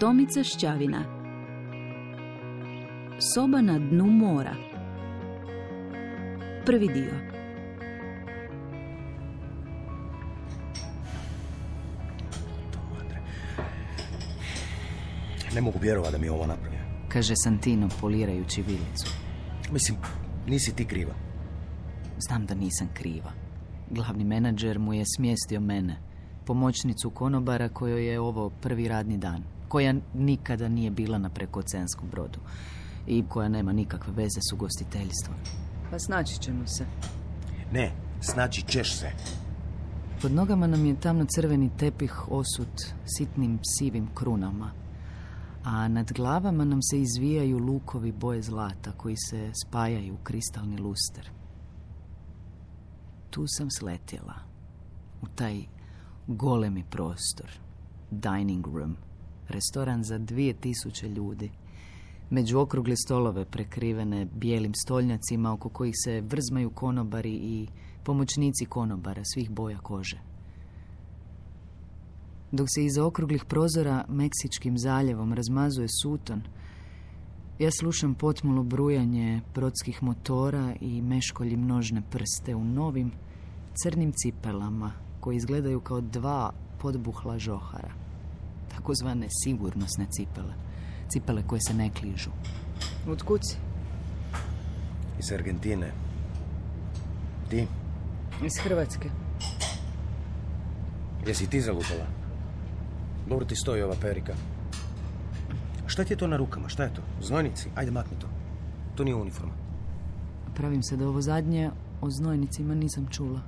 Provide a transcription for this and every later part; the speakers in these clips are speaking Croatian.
Tomica Šćavina Soba na dnu mora Prvi dio Ne mogu vjerovati da mi je ovo napravio. Kaže Santino polirajući vilicu. Mislim, nisi ti kriva. Znam da nisam kriva. Glavni menadžer mu je smjestio mene, pomoćnicu konobara kojoj je ovo prvi radni dan, koja nikada nije bila na prekooceanskom brodu i koja nema nikakve veze s ugostiteljstvom. Pa snaći ćemo se. Ne, znači ćeš se. Pod nogama nam je tamno crveni tepih osut sitnim sivim krunama, a nad glavama nam se izvijaju lukovi boje zlata koji se spajaju u kristalni luster. Tu sam sletjela, u taj golemi prostor, dining room, restoran za dvije tisuće ljudi, među okrugli stolove prekrivene bijelim stolnjacima oko kojih se vrzmaju konobari i pomoćnici konobara svih boja kože. Dok se iza okruglih prozora Meksičkim zaljevom razmazuje suton, ja slušam potmulo brujanje brodskih motora i meškolji množne prste u novim crnim cipelama koji izgledaju kao dva podbuhla žohara. Takozvane sigurnosne cipele. Cipele koje se ne kližu. Od kuci? Iz Argentine. Ti? Iz Hrvatske. Jesi ti zalutala? Dobro ti stoji ova perika. Šta ti je to na rukama? Šta je to? Znojnici? Ajde, makni to. To nije uniforma. Pravim se da ovo zadnje o znojnicima nisam čula.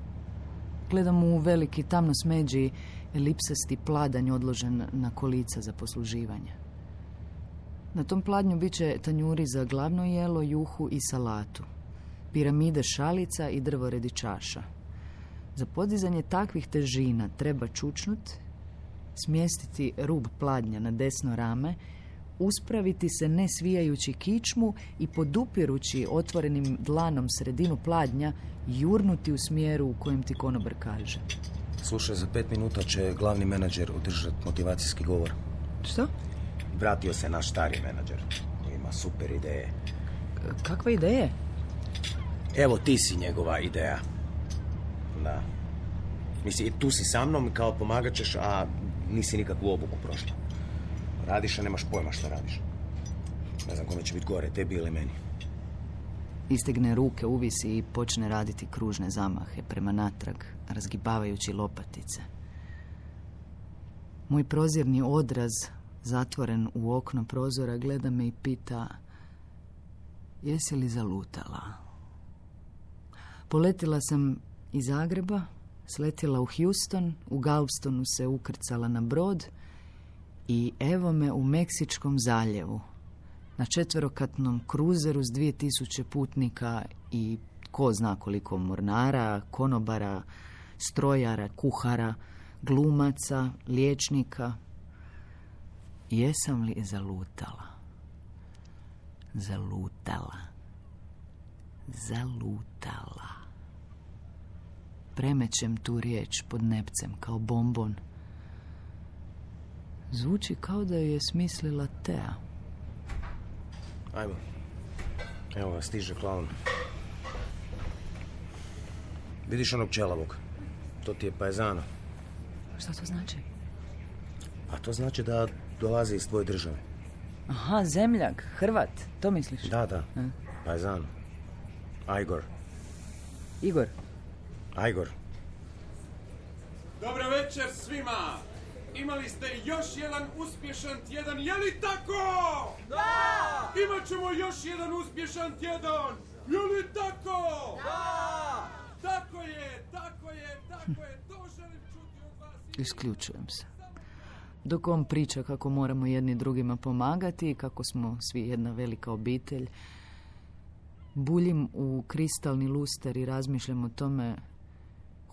Gledam u veliki tamno smeđi elipsasti pladanj odložen na kolica za posluživanje. Na tom pladnju bit će tanjuri za glavno jelo, juhu i salatu. Piramide šalica i drvoredi čaša. Za podizanje takvih težina treba čučnut, smjestiti rub pladnja na desno rame, uspraviti se ne svijajući kičmu i podupirući otvorenim dlanom sredinu pladnja, jurnuti u smjeru u kojem ti konobar kaže. Slušaj, za pet minuta će glavni menadžer održati motivacijski govor. Što? Vratio se naš stari menadžer. Ima super ideje. Kakve ideje? Evo ti si njegova ideja. Da. Mislim, tu si sa mnom kao pomagat ćeš, a nisi nikakvu obuku prošla. Radiš, a nemaš pojma šta radiš. Ne znam kome će biti gore, tebi ili meni. Istegne ruke, uvisi i počne raditi kružne zamahe prema natrag, razgibavajući lopatice. Moj prozirni odraz, zatvoren u okno prozora, gleda me i pita Jesi li zalutala? Poletila sam iz Zagreba, sletjela u Houston, u Galvestonu se ukrcala na brod i evo me u Meksičkom zaljevu, na četverokatnom kruzeru s 2000 putnika i ko zna koliko mornara, konobara, strojara, kuhara, glumaca, liječnika. Jesam li zalutala? Zalutala. Zalutala. Premećem tu riječ pod nepcem kao bombon. Zvuči kao da je smislila Tea. Ajmo. Evo ga, stiže klaun. Vidiš onog čelavog? To ti je paezano. Šta to znači? A to znači da dolazi iz tvoje države. Aha, zemljak, Hrvat, to misliš? Da, da. A? Paezano. Ajgor. Igor, Ajgor. Dobro večer svima! Imali ste još jedan uspješan tjedan, je li tako? Da! Imat ćemo još jedan uspješan tjedan, je li tako? Da! Tako je, tako je, tako je, to želim čuti od vas. isključujem se. Dok on priča kako moramo jedni drugima pomagati i kako smo svi jedna velika obitelj, buljim u kristalni luster i razmišljam o tome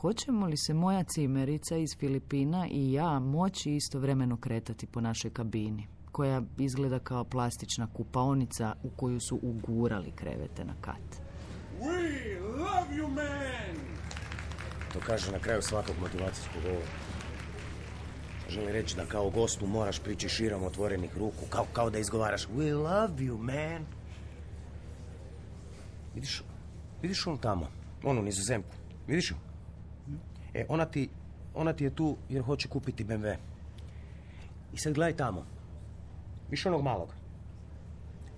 hoćemo li se moja cimerica iz Filipina i ja moći istovremeno kretati po našoj kabini, koja izgleda kao plastična kupaonica u koju su ugurali krevete na kat. We love you, man! To kaže na kraju svakog motivacijskog govora. Želi reći da kao gostu moraš prići širom otvorenih ruku, kao, kao da izgovaraš We love you, man. Vidiš, vidiš onu tamo, onu nizozemku, vidiš ju? E, ona ti, ona ti je tu jer hoće kupiti BMW. I sad gledaj tamo. Viš onog malog?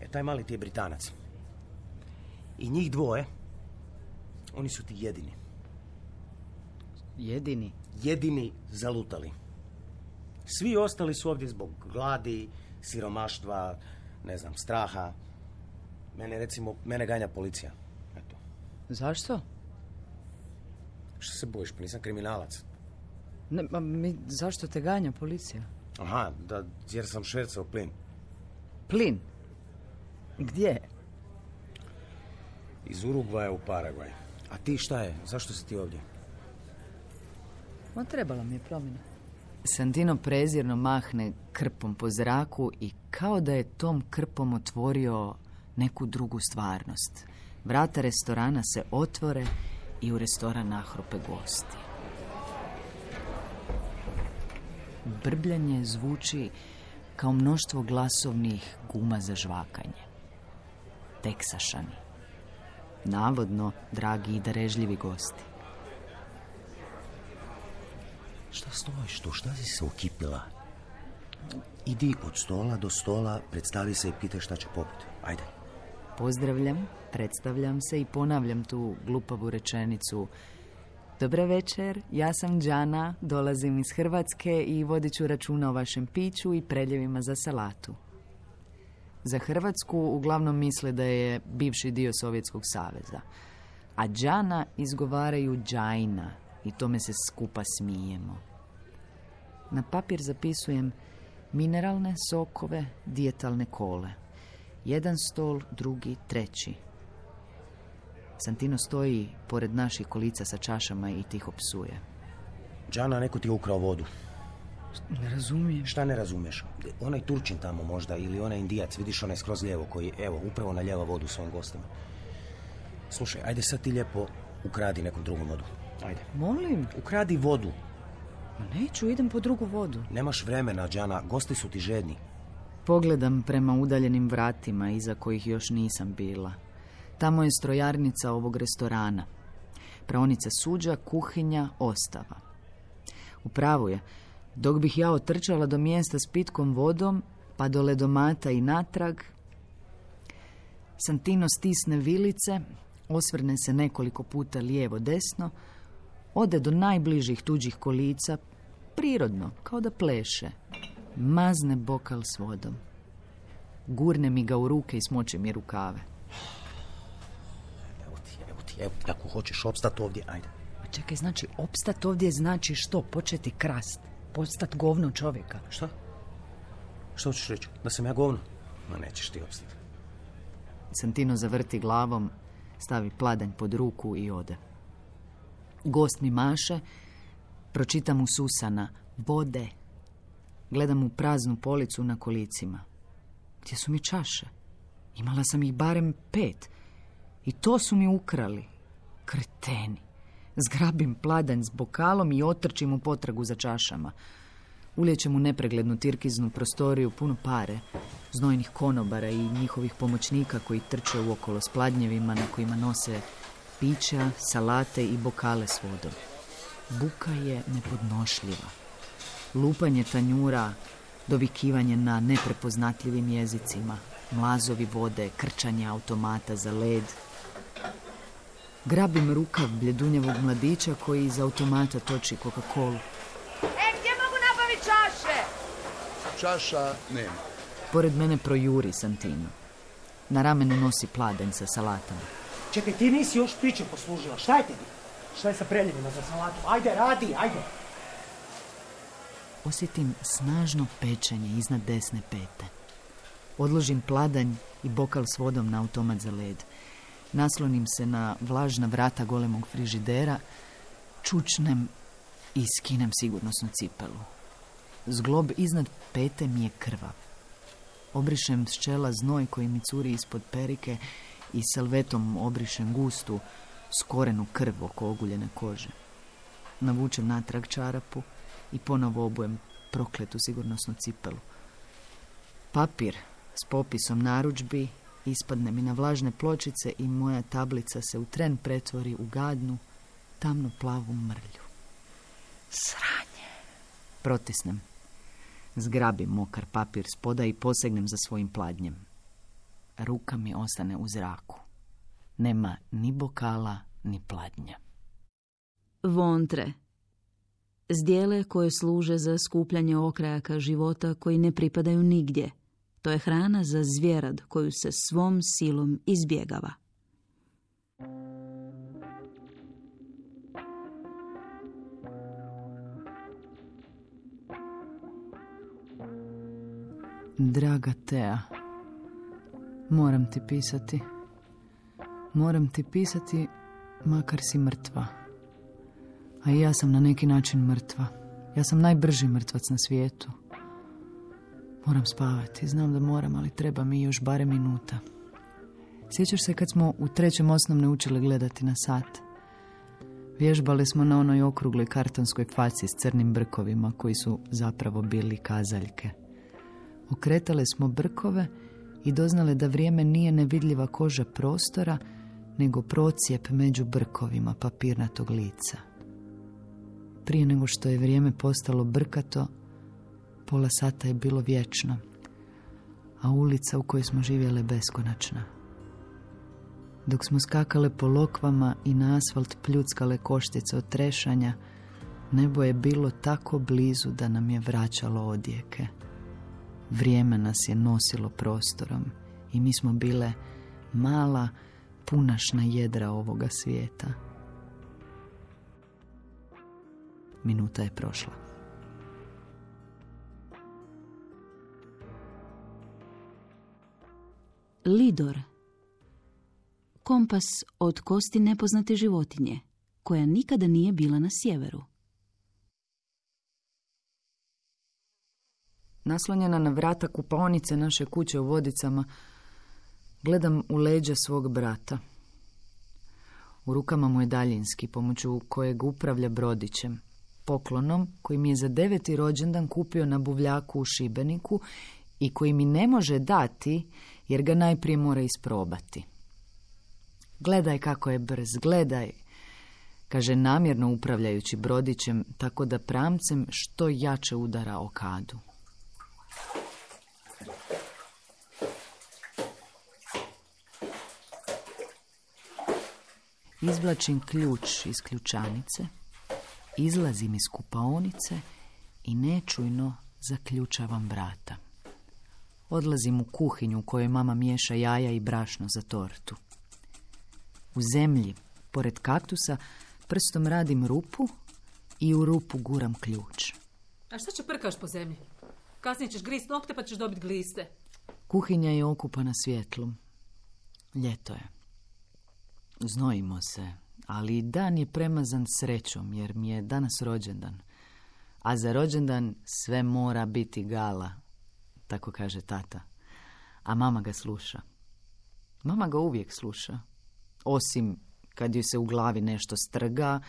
E, taj mali ti je Britanac. I njih dvoje, oni su ti jedini. Jedini. Jedini zalutali. Svi ostali su ovdje zbog gladi, siromaštva, ne znam, straha. Mene, recimo, mene ganja policija. Eto. Zašto? Što se bojiš? Pa nisam kriminalac. Ne, ma mi, zašto te ganja policija? Aha, da, jer sam švercao plin. Plin? Gdje? Iz Urugvaja u Paragvaj. A ti šta je? Zašto si ti ovdje? Ma trebala mi je promjena. Santino prezirno mahne krpom po zraku i kao da je tom krpom otvorio neku drugu stvarnost. Vrata restorana se otvore i u restoran nahrope gosti. Brbljanje zvuči kao mnoštvo glasovnih guma za žvakanje. Teksašani. Navodno, dragi i darežljivi gosti. Šta stojiš tu? Šta si se ukipila? Idi od stola do stola, predstavi se i pitaj šta će popiti. Ajde. Pozdravljam, predstavljam se i ponavljam tu glupavu rečenicu. Dobra večer, ja sam Đana, dolazim iz Hrvatske i vodit ću računa o vašem piću i preljevima za salatu. Za Hrvatsku uglavnom misle da je bivši dio Sovjetskog saveza. A Đana izgovaraju Đajna i tome se skupa smijemo. Na papir zapisujem mineralne sokove, dijetalne kole. Jedan stol, drugi, treći. Santino stoji pored naših kolica sa čašama i tiho psuje. Džana, neko ti je ukrao vodu. Ne razumijem. Šta ne razumiješ? Onaj Turčin tamo možda ili onaj Indijac, vidiš onaj skroz lijevo koji, evo, upravo naljeva vodu svojim gostima. Slušaj, ajde sad ti lijepo ukradi nekom drugom vodu. Ajde. Molim, Ukradi vodu. ma neću, idem po drugu vodu. Nemaš vremena, Džana, gosti su ti žedni. Pogledam prema udaljenim vratima iza kojih još nisam bila. Tamo je strojarnica ovog restorana. Praonica suđa, kuhinja, ostava. U pravu je, dok bih ja otrčala do mjesta s pitkom vodom, pa do ledomata i natrag, Santino stisne vilice, osvrne se nekoliko puta lijevo-desno, ode do najbližih tuđih kolica, prirodno, kao da pleše. Mazne bokal s vodom. Gurne mi ga u ruke i smoče mi rukave. Evo ti, evo ti, evo ti, ako hoćeš opstat ovdje, ajde. Pa čekaj, znači, opstat ovdje znači što? Početi krast. Postat govno čovjeka. Šta? Što hoćeš reći? Da sam ja govno? Ma nećeš ti opstati. Santino zavrti glavom, stavi pladanj pod ruku i ode. Gost mi maše, pročitam u susana, vode. Gledam u praznu policu na kolicima. Gdje su mi čaše? Imala sam ih barem pet. I to su mi ukrali. Kreteni. Zgrabim pladanj s bokalom i otrčim u potragu za čašama. Ulijećem u nepreglednu tirkiznu prostoriju puno pare, znojnih konobara i njihovih pomoćnika koji trče uokolo s pladnjevima na kojima nose pića, salate i bokale s vodom. Buka je nepodnošljiva. Lupanje tanjura, dovikivanje na neprepoznatljivim jezicima, mlazovi vode, krčanje automata za led. Grabim rukav bljedunjevog mladića koji iz automata toči Coca-Colu. E, gdje mogu nabaviti čaše? Čaša nema. Pored mene projuri Santino. Na ramenu nosi pladanj sa salatama. Čekaj, ti nisi još priče poslužila. Šta je tebi? Šta je sa preljevima za salatu? Ajde, radi, ajde. Osjetim snažno pečenje iznad desne pete. Odložim pladanj i bokal s vodom na automat za led. Naslonim se na vlažna vrata golemog frižidera, čučnem i skinem sigurnosnu cipelu. Zglob iznad pete mi je krvav. Obrišem s čela znoj koji mi curi ispod perike i salvetom obrišem gustu, skorenu krv oko oguljene kože. Navučem natrag čarapu i ponovo obujem prokletu sigurnosnu cipelu. Papir s popisom narudžbi ispadne mi na vlažne pločice i moja tablica se u tren pretvori u gadnu, tamno plavu mrlju. Sranje. Protisnem. Zgrabim mokar papir spoda i posegnem za svojim pladnjem. Ruka mi ostane u zraku. Nema ni bokala, ni pladnja. Vontre. Zdjele koje služe za skupljanje okrajaka života koji ne pripadaju nigdje. To je hrana za zvjerad koju se svom silom izbjegava. Draga Tea, moram ti pisati. Moram ti pisati makar si mrtva. A i ja sam na neki način mrtva. Ja sam najbrži mrtvac na svijetu. Moram spavati, znam da moram, ali treba mi još bare minuta. Sjećaš se kad smo u trećem osnovne učili gledati na sat? Vježbali smo na onoj okrugloj kartonskoj faci s crnim brkovima koji su zapravo bili kazaljke. Okretale smo brkove i doznale da vrijeme nije nevidljiva koža prostora, nego procijep među brkovima papirnatog lica. Prije nego što je vrijeme postalo brkato, pola sata je bilo vječno, a ulica u kojoj smo živjele beskonačna. Dok smo skakale po lokvama i na asfalt pljuckale koštice od trešanja, nebo je bilo tako blizu da nam je vraćalo odjeke. Vrijeme nas je nosilo prostorom i mi smo bile mala, punašna jedra ovoga svijeta. Minuta je prošla. Lidor. Kompas od kosti nepoznate životinje, koja nikada nije bila na sjeveru. Naslonjena na vrata kupaonice naše kuće u Vodicama, gledam u leđa svog brata. U rukama mu je daljinski, pomoću kojeg upravlja brodićem, poklonom koji mi je za deveti rođendan kupio na buvljaku u Šibeniku i koji mi ne može dati jer ga najprije mora isprobati. Gledaj kako je brz, gledaj, kaže namjerno upravljajući brodićem tako da pramcem što jače udara o kadu. Izvlačim ključ iz ključanice, izlazim iz kupaonice i nečujno zaključavam vrata. Odlazim u kuhinju u kojoj mama miješa jaja i brašno za tortu. U zemlji, pored kaktusa, prstom radim rupu i u rupu guram ključ. A šta će prkaš po zemlji? Kasnije ćeš grist nokte pa ćeš dobiti gliste. Kuhinja je okupana svjetlom. Ljeto je. Znojimo se, ali dan je premazan srećom jer mi je danas rođendan. A za rođendan sve mora biti gala, tako kaže tata. A mama ga sluša. Mama ga uvijek sluša. Osim kad joj se u glavi nešto strga,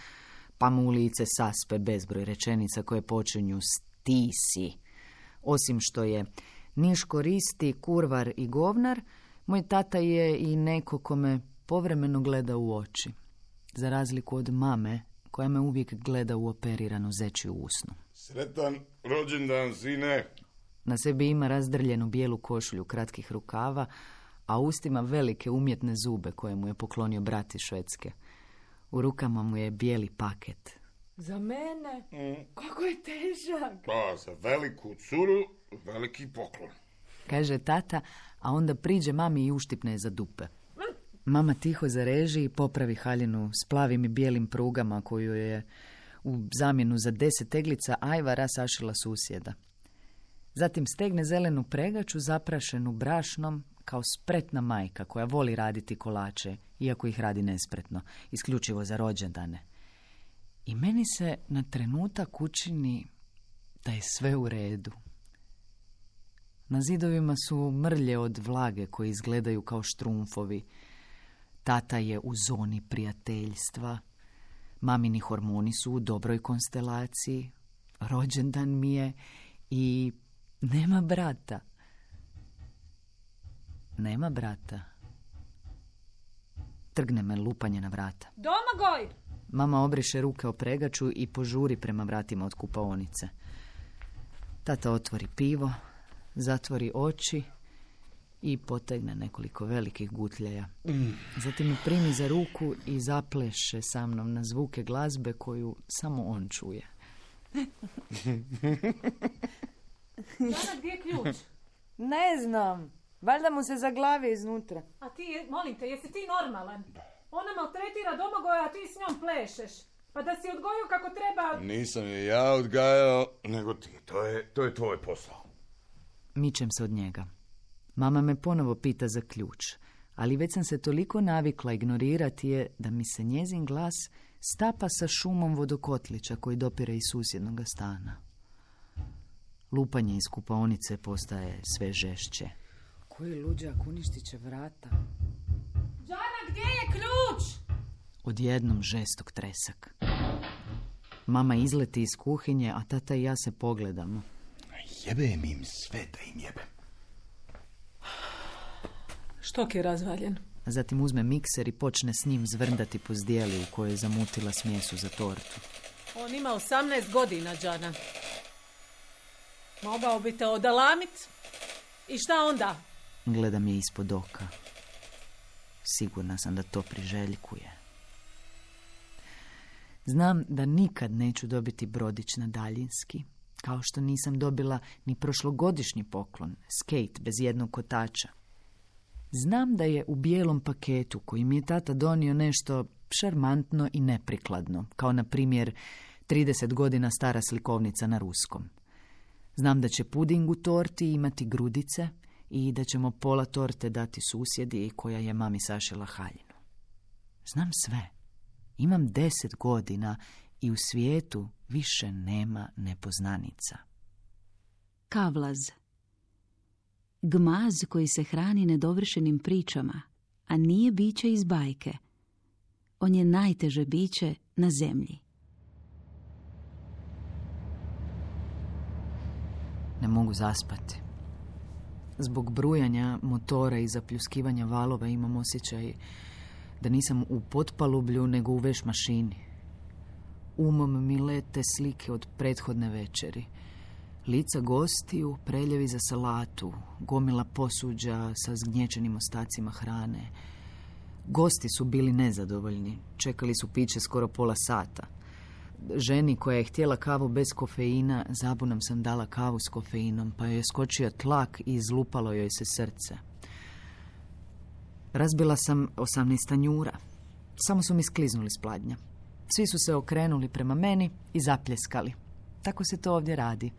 pa mu u lice saspe bezbroj rečenica koje počinju s ti si. Osim što je niš koristi, kurvar i govnar, moj tata je i neko kome povremeno gleda u oči. Za razliku od mame, koja me uvijek gleda u operiranu zečju usnu. Sretan rođendan, sine. Na sebi ima razdrljenu bijelu košulju kratkih rukava, a ustima velike umjetne zube koje mu je poklonio brat iz Švedske. U rukama mu je bijeli paket. Za mene? Kako je težak. Pa, za veliku curu, veliki poklon. Kaže tata, a onda priđe mami i uštipne je za dupe. Mama tiho zareži i popravi haljinu s plavim i bijelim prugama koju je u zamjenu za deset teglica ajvara sašila susjeda. Zatim stegne zelenu pregaču zaprašenu brašnom kao spretna majka koja voli raditi kolače, iako ih radi nespretno, isključivo za rođendane. I meni se na trenutak učini da je sve u redu. Na zidovima su mrlje od vlage koji izgledaju kao štrumfovi. Tata je u zoni prijateljstva. Mamini hormoni su u dobroj konstelaciji. Rođendan mi je I nema brata. Nema brata. Trgne me lupanje na vrata. Domagoj! Mama obriše ruke o pregaču i požuri prema vratima od kupaonice. Tata otvori pivo, zatvori oči i potegne nekoliko velikih gutljaja. Zatim me primi za ruku i zapleše sa mnom na zvuke glazbe koju samo on čuje. Jana, gdje je ključ? Ne znam. Valjda mu se zaglavi iznutra. A ti, je- molim te, jesi ti normalan? Ona maltretira Domagoja, a ti s njom plešeš. Pa da si odgojio kako treba... Nisam je ja odgajao, nego ti. To je, to je tvoj posao. Mičem se od njega. Mama me ponovo pita za ključ, ali već sam se toliko navikla ignorirati je da mi se njezin glas stapa sa šumom vodokotlića koji dopire iz susjednog stana. Lupanje iz kupaonice postaje sve žešće. Koji luđak uništit će vrata. Jana, gdje je ključ? Odjednom žestok tresak. Mama izleti iz kuhinje, a tata i ja se pogledamo. Jebem im sve da im jebem. Štok je razvaljen. Zatim uzme mikser i počne s njim zvrndati po zdjeli u kojoj je zamutila smjesu za tortu. On ima 18 godina, Đana. Mogao bi te odalamit. I šta onda? Gledam je ispod oka. Sigurna sam da to priželjkuje. Znam da nikad neću dobiti brodić na daljinski, kao što nisam dobila ni prošlogodišnji poklon, skate bez jednog kotača. Znam da je u bijelom paketu koji mi je tata donio nešto šarmantno i neprikladno, kao na primjer 30 godina stara slikovnica na ruskom. Znam da će puding u torti imati grudice i da ćemo pola torte dati susjedi koja je mami sašila haljinu. Znam sve. Imam deset godina i u svijetu više nema nepoznanica. Kavlaz. Gmaz koji se hrani nedovršenim pričama, a nije biće iz bajke. On je najteže biće na zemlji. Ne mogu zaspati. Zbog brujanja motora i zapljuskivanja valova imam osjećaj da nisam u potpalublju nego u veš mašini. Umom mi lete slike od prethodne večeri. Lica gostiju, preljevi za salatu, gomila posuđa sa zgnječenim ostacima hrane. Gosti su bili nezadovoljni, čekali su piće skoro pola sata. Ženi koja je htjela kavu bez kofeina, zabunom sam dala kavu s kofeinom, pa joj je skočio tlak i izlupalo joj se srce. Razbila sam osamnaest tanjura. Samo su mi skliznuli s pladnja. Svi su se okrenuli prema meni i zapljeskali. Tako se to ovdje radi.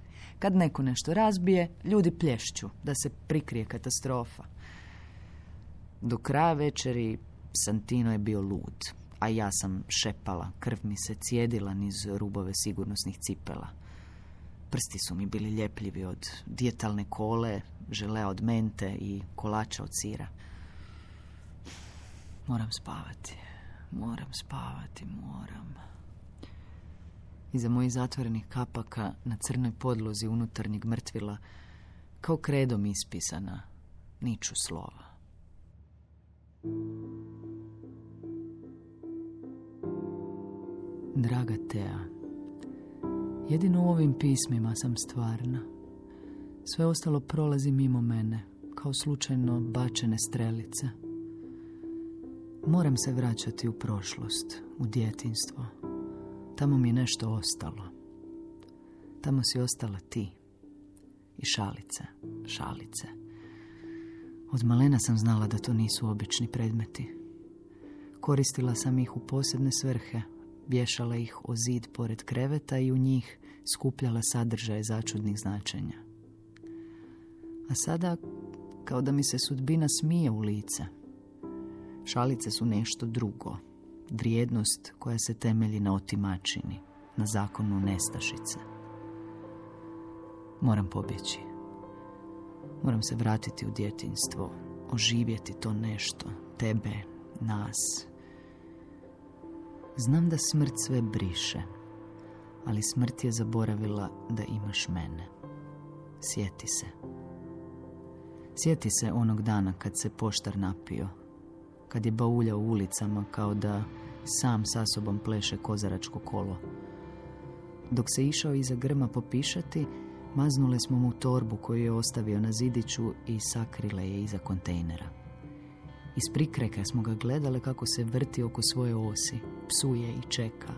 Kad neko nešto razbije, ljudi plješću da se prikrije katastrofa. Do kraja večeri Santino je bio lud, a ja sam šepala, krv mi se cijedila niz rubove sigurnosnih cipela. Prsti su mi bili ljepljivi od dijetalne kole, želea od mente i kolača od sira. Moram spavati, moram spavati, moram. Iza mojih zatvorenih kapaka na crnoj podlozi unutarnjeg mrtvila, kao kredom ispisana, niču slova. Draga Tea, jedino u ovim pismima sam stvarna. Sve ostalo prolazi mimo mene, kao slučajno bačene strelice. Moram se vraćati u prošlost, u djetinstvo. Tamo mi je nešto ostalo. Tamo si ostala ti. I šalice, šalice. Od malena sam znala da to nisu obični predmeti. Koristila sam ih u posebne svrhe, vješala ih o zid pored kreveta i u njih skupljala sadržaje začudnih značenja. A sada, kao da mi se sudbina smije u lice. Šalice su nešto drugo, vrijednost koja se temelji na otimačini, na zakonu nestašice. Moram pobjeći. Moram se vratiti u djetinstvo, oživjeti to nešto, tebe, nas. Znam da smrt sve briše, ali smrt je zaboravila da imaš mene. Sjeti se. Sjeti se onog dana kad se poštar napio, kad je bauljao ulicama kao da sam sa sobom pleše kozaračko kolo. Dok se išao iza grma popišati, maznule smo mu torbu koju je ostavio na zidiću i sakrile je iza kontejnera. Iz prikreka smo ga gledale kako se vrti oko svoje osi, psuje i čeka,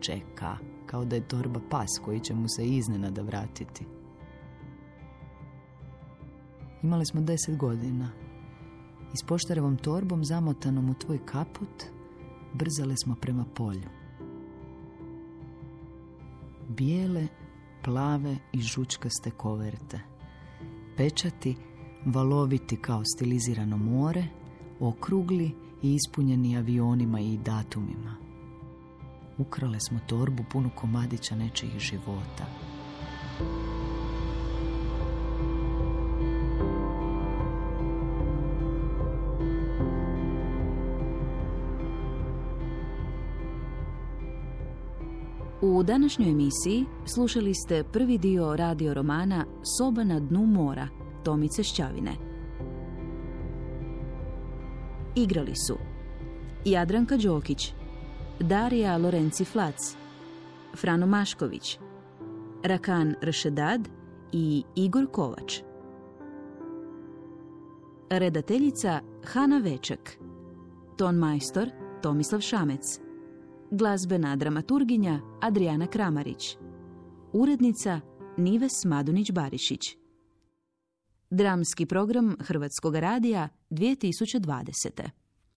čeka, kao da je torba pas koji će mu se iznenada vratiti. Imali smo deset godina. I s poštarevom torbom zamotanom u tvoj kaput brzale smo prema polju. Bijele, plave i žučkaste koverte. Pečati, valoviti kao stilizirano more, okrugli i ispunjeni avionima i datumima. Ukrale smo torbu punu komadića nečijih života. U današnjoj emisiji slušali ste prvi dio radio romana Soba na dnu mora Tomice Šćavine. Igrali su Jadranka Đokić, Darija Lorenci Flac, Frano Mašković, Rakan Ršedad i Igor Kovač. Redateljica Hana Veček, ton majstor Tomislav Šamec, glazbena dramaturginja Adriana Kramarić, urednica Nives Madunić-Barišić. Dramski program Hrvatskog radija 2020.